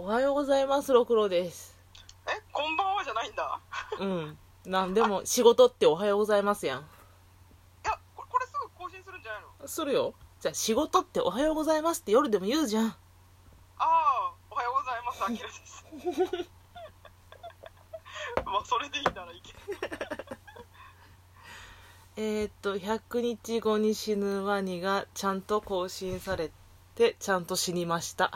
おはようございます、ろくろです。えこんばんはじゃないんだうん。なんでも、仕事っておはようございますやん。いやこれこれすぐ更新するんじゃないの？するよ。じゃあ、仕事っておはようございますって夜でも言うじゃん。ああおはようございますあきらです まあそれでいいならいけ えー、っと、100日後に死ぬワニがちゃんと更新されて、ちゃんと死にました。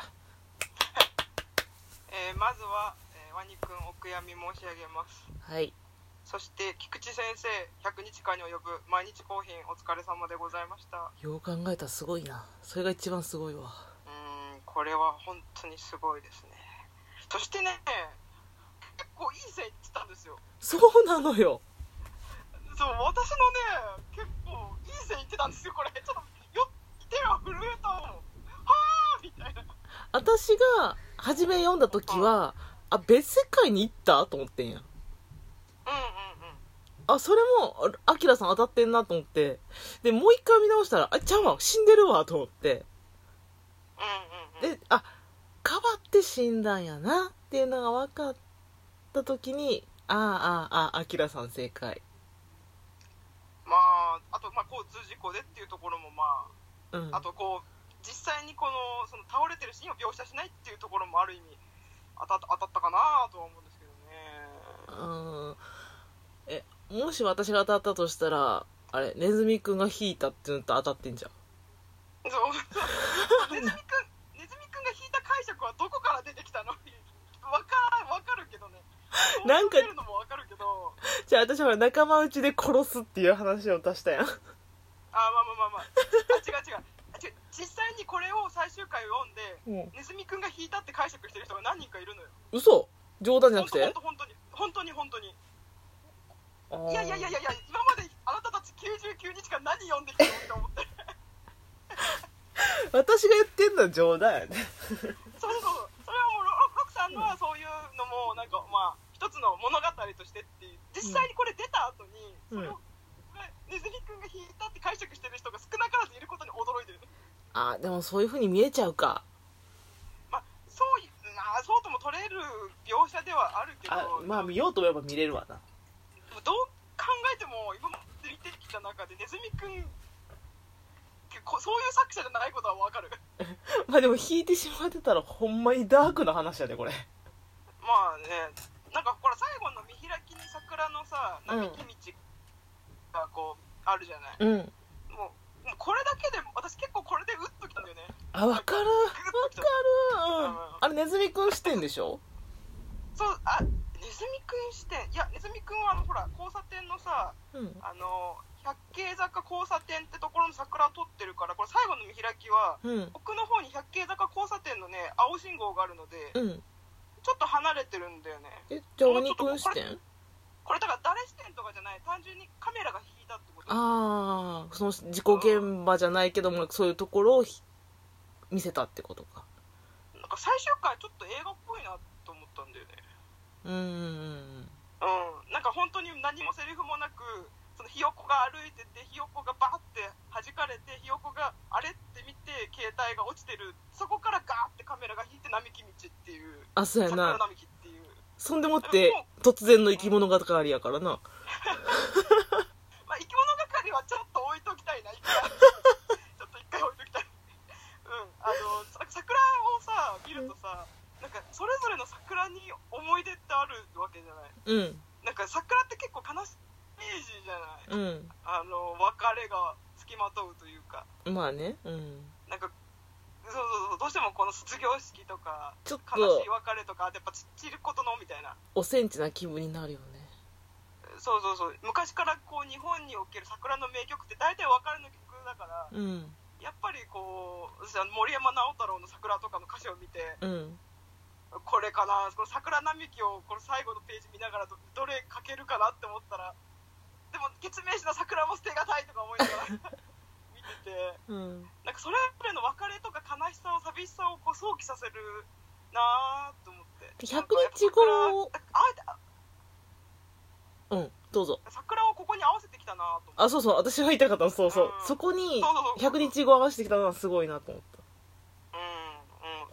えーまずは、えーワニくんお悔やみ申し上げますはい。そして菊池先生100日間に及ぶ毎日コーヒーお疲れ様でございましたよう考えたらすごいな。それが一番すごいわ。うーんこれは本当にすごいですねそしてね結構いい線いってたんですよそうなのよ。そう私のね結構いい線いってたんですよこれちょっとよ手が震えたもんはあみたいな私が初め読んだ時は、あ、別世界に行ったと思ってんや。うんうんうんあ、それも、あアキラさん当たってんなと思って。で、もう一回見直したら、あ、ちゃうわ、死んでるわ、と思って。うんうんうんで、あ、変わって死んだんやな、っていうのが分かった時に、ああ、ああ、あ、アキラさん正解。まああとまあ交通事故でっていうところもまうん。ああとこう実際にこのその倒れてるシーンを描写しないっていうところもある意味当た当たったかなとは思うんですけどね。うん。え、もし私が当たったとしたら、あれ、ネズミくんが引いたっていうのと当たってんじゃん。そう。ネズミくんネズミくんが引いた解釈はどこから出てきたの？わかわかるけどね。なんかそういうのもわかるけど。じゃあ私は仲間内で殺すっていう話を出したやん。あまあまあまあまあ。あ違う違う実際にこれを最終回を読んでうん。ネズミくんが引いたって解釈してる人が何人かいるのよ。嘘。冗談じゃなくて？本当に。本当に本当に。あー。いやいやいやいやいや今まであなたたち99日間何読んできたのって思って。私が言ってんのは冗談やね。そうそうそれはもうロロクさんのはそういうのもなんかまあ一つの物語としてっていう。実際にこれ出た後にそれを、ネズミくんが引いたあーでもそういう風に見えちゃうか。まあそうあそうとも取れる描写ではあるけどあ、まあ見ようと思えば見れるわな。どう考えても今まで見てきた中でネズミくんそういう作者じゃないことはわかる まあでも引いてしまってたらほんまにダークな話やで、これ。まあねなんかほら最後の見開きに桜のさ並木道がこうあるじゃない、うん。これだけで私結構これでウッときたんだよねあ、わかる。わかる。うん。あれネズミくん視点でしょ？そうあネズミくん視点いやネズミくんはあのほら交差点のさうん。あの百景坂交差点ってところの桜を撮ってるからこれ最後の見開きはうん。奥の方に百景坂交差点のね青信号があるのでうん。ちょっと離れてるんだよねえ、じゃあ鬼くん視点これだから誰視点とかじゃない単純にカメラがああ、その事故現場じゃないけども、そういうところをひ見せたってことか。なんか最終回ちょっと映画っぽいなと思ったんだよねうーん。うんなんか本当に何もセリフもなくそのひよこが歩いててひよこがバーって弾かれてひよこがあれって見て携帯が落ちてるそこからガーってカメラが引いて並木道っていうあ、そうや桜な。並木っていうそんでもって、突然の生き物語やからな。まあ生き物係はちょっと置いときたいな一回ちょっと一回置いときたいうんあのさ桜をさ見るとさなんかそれぞれの桜に思い出ってあるわけじゃないうん。なんか桜って結構悲しいイメージじゃないうん。あの別れがつきまとうというかまあね。うん。なんかそうそうそうどうしてもこの卒業式とかちょっ悲しいと、別れとかやっぱち散ることのみたいなおセンチな気分になるよね。そうそうそう昔からこう日本における桜の名曲って大体別れの曲だからうん。やっぱりこう私あの森山直太朗の桜とかの歌詞を見てうん。これかなこの桜並木をこの最後のページ見ながらどどれ書けるかなって思ったらでも月明詞の桜も捨てがたいとか思いながら 見ててうん。なんかそれぞれの別れとか悲しさを寂しさをこう想起させるなぁと思って100日後あえてあうん。どうぞ。桜をここに合わせてきたなぁと思ってあ、そうそう。私が言いたかったの。そうそうう。んそこにそうそうそう100日後合わせてきたのはすごいなと思った。うんうん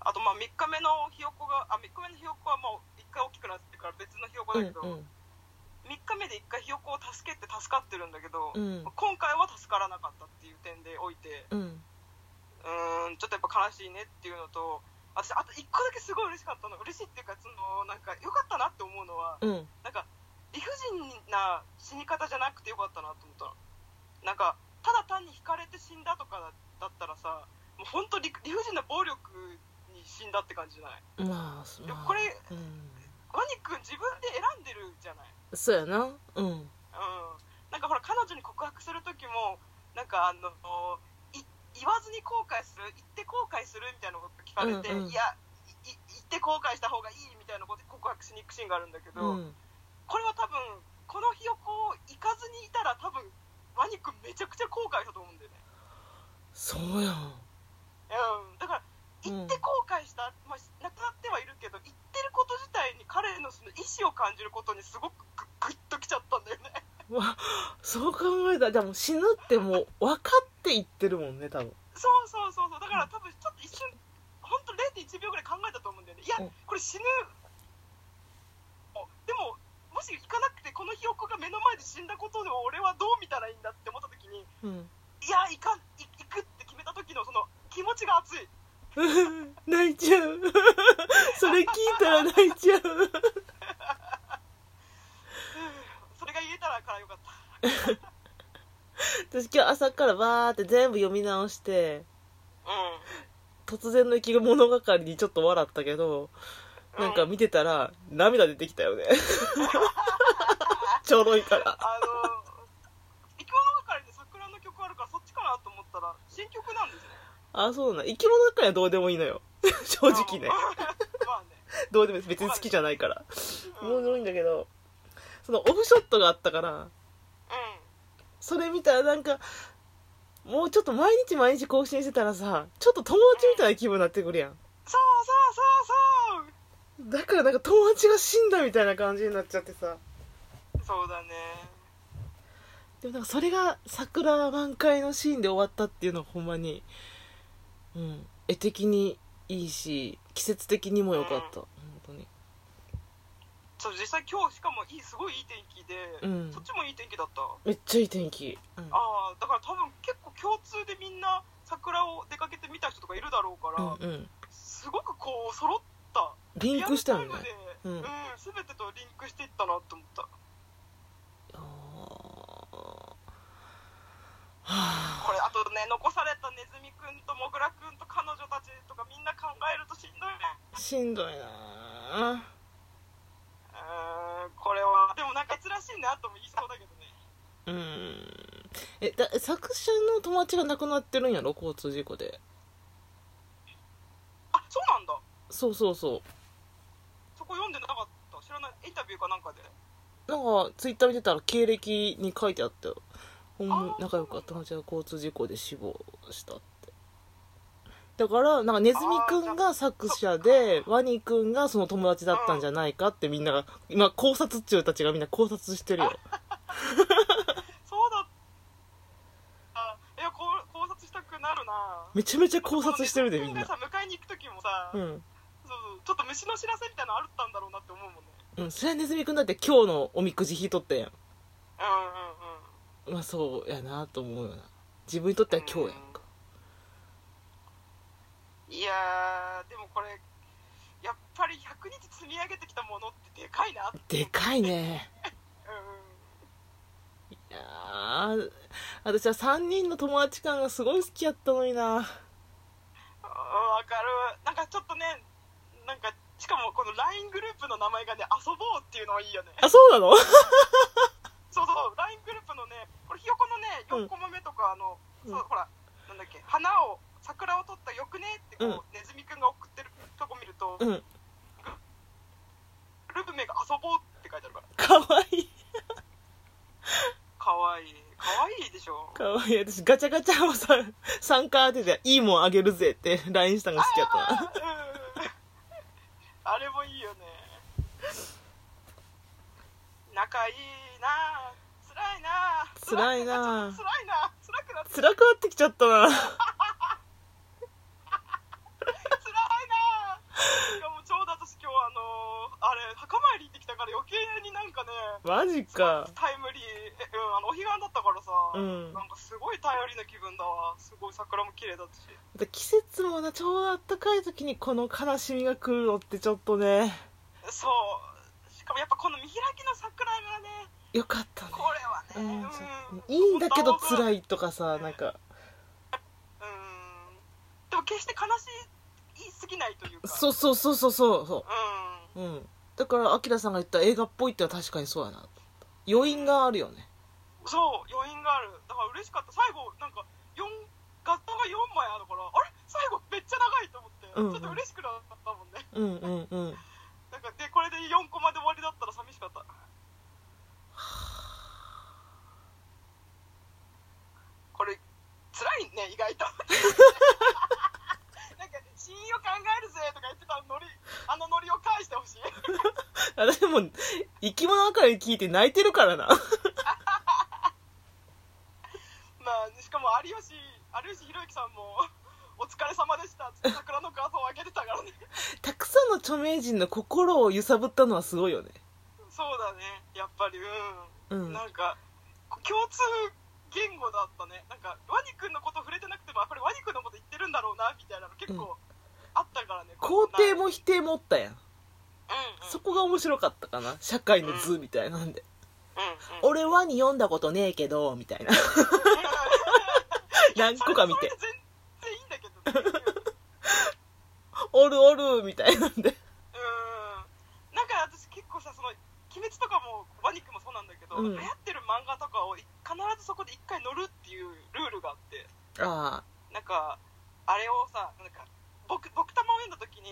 あとままあ、3日目のひよこがあ3日目のひよこはもう1回大きくなってるから別のひよこうんだけど、3日目で1回ひよこを助けて助かってるんだけど、うん。今回は助からなかったっていう点でおいてうん。うんうーんちょっとやっぱ悲しいねっていうのと私あと1個だけすごい嬉しかったの嬉しいっていうかそのなんか良かったなって思うのはうん。なんか理不尽な死に方じゃなくてよかったなと思ったの。なんかただ単に引かれて死んだとかだだったらさもう本当理理不尽な暴力に死んだって感じじゃない？まあまあでもこれうん。ワニ君自分で選んでるじゃない？そうやな。うん。うん。なんかほら彼女に告白する時もなんかあのい言わずに後悔する言って後悔するみたいなこと聞かれて、うんうん。いやいい言って後悔した方がいいみたいなことで告白しに行くシーンがあるんだけど、うん。これは多分このひよこ行かずにいたら多分ワニ君めちゃくちゃ後悔したと思うんだよね。そうやん。うん。だからうん行って後悔した、まあ、亡くなってはいるけど行ってること自体に彼のその意思を感じることにすごくグッときちゃったんだよね。わそう考えたらじゃあもう死ぬってもう分かって言ってるもんね多分。そうそうそうそうだから多分ちょっと一瞬本当0.1秒ぐらい考えたと思うんだよね。いやうん。これ死ぬ。おでももし行かなくてこのひよこが目の前で死んだことを俺はどう見たらいいんだって思った時にうん。いや行か行くって決めた時のその気持ちが熱い泣いちゃう。それ聞いたら泣いちゃう。それが言えたらからよかった。私今日朝からバーって全部読み直してう突然の生き物語にちょっと笑ったけどんなんか見てたら涙出てきたよね。ちょろいから。あの生き物係で桜の曲あるからそっちかなと思ったら新曲なんですねあそうなん生き物語はどうでもいいのよ。正直ね。どうでもいい。別に好きじゃないから。うん。どうでもいいんだけどそのオフショットがあったからうん。それ見たらなんかもうちょっと毎日毎日更新してたらさちょっと友達みたいな気分になってくるやん。そうそうそうそう。だからなんか友達が死んだみたいな感じになっちゃってさ。そうだね。でもなんかそれが桜満開のシーンで終わったっていうのはほんまにうん。絵的にいいし季節的にも良かった、本当に。そう実際今日しかもいいすごいいい天気で、うん。そっちもいい天気だった。めっちゃいい天気、うん。ああだから多分結構共通でみんな桜を出かけて見た人とかいるだろうから、うんうん。すごくこう揃った。リンクしたよね。うん。うん、全てとリンクしていったなって思った。これあとね残されたネズミくんとモグラくんと彼女たちとかみんな考えるとしんどいね。あしんどいな。あうーんこれはでもなんか珍しいなとも言いそうだけどね。うん。えだ作者の友達が亡くなってるんやろ？交通事故で。あそうなんだ。そうそうそそこ読んでなかった？知らない。インタビューかなんかで。うなんかツイッター見てたら経歴に書いてあったよ仲良かった友達が交通事故で死亡したってだからなんかネズミくんが作者でワニくんがその友達だったんじゃないかってみんなが今考察中たちがみんな考察してるよ。そうだあいやこう考察したくなるな。めちゃめちゃ考察してるでみんな。さ迎えに行く時もさ、うん。そうそうちょっと虫の知らせみたいなのあったんだろうなって思うもんね。うんそれはネズミくんだって今日のおみくじ引いとったやん。うんうんうん。まあそうやなと思うよな。自分にとっては今日やんか。いやーでもこれやっぱり100日積み上げてきたものってでかいなって。でかいね。うん。いやー私は3人の友達感がすごい好きやったのにな。うんわかる。なんかちょっとねなんかしかもこの LINE グループの名前がね遊ぼうっていうのはいいよね。あそうなの？そうそう LINE グループのねこれひよこのねうん。4コマ目とかあの、うん。そうほらなんだっけ花を桜を取ったよくね？ってこう、うん。ネズミくんが送ってるとこ見ると、うん。ルブメが遊ぼうって書いてあるから。かわいい。かわいい。かわいいでしょ？かわいい。私ガチャガチャをさ参加当てていいもんあげるぜって LINE したのが好きやった。なあーうん。あれもいいよね。仲いいな。辛いな。辛いな。辛いな。辛くなって辛くなってきちゃったなマジか。タイムリー、えうん、あのお彼岸だったからさ、うん。なんかすごい頼りな気分だわ。すごい桜も綺麗だったし。で季節もなちょうどあったかい時にこの悲しみが来るのってちょっとね。そう。しかもやっぱこの見開きの桜がねよかったね。これはね、うん。うん。いいんだけどい辛いとかさなんか。うん。でも決して悲しいすぎないというか。そうそうそうそうそう。そう。ん。ううんだからアキラさんが言った映画っぽいってのは確かにそうやな。余韻があるよね。そう余韻がある。だから嬉しかった。最後なんか4ガットが4枚あるからあれ？最後めっちゃ長いと思って、うん。うんちょっと嬉しくなったもんね。うんうんうん。なんかでこれで4コマで終わりだったら寂しかった。これ辛いね意外と なんか死因を考えるぜとか言ってたノリあのノリを返してほしい。私も生き物から聞いて泣いてるからな。まあしかも有吉有吉弘行さんもお疲れ様でしたって桜の画像を上げてたからね。たくさんの著名人の心を揺さぶったのはすごいよね。そうだね。やっぱりうん。うん。なんか共通言語だったね。なんかワニ君のこと触れてなくてもあこれワニ君のこと言ってるんだろうなみたいなの結構あったからね、肯定もうん否定もおったやん。うんそこが面白かったかな？社会の図みたいなんで。うんうん俺ワニ読んだことねえけどみたいな。何個か見て。全然いいんだけどねおるおるみたいなんで。うん。なんか私結構さその鬼滅とかもワニ君もそうなんだけど、うん。流行ってる漫画とかを必ずそこで一回乗るっていうルールがあって。あ。なんかあれをさなんか僕僕玉を読んだ時に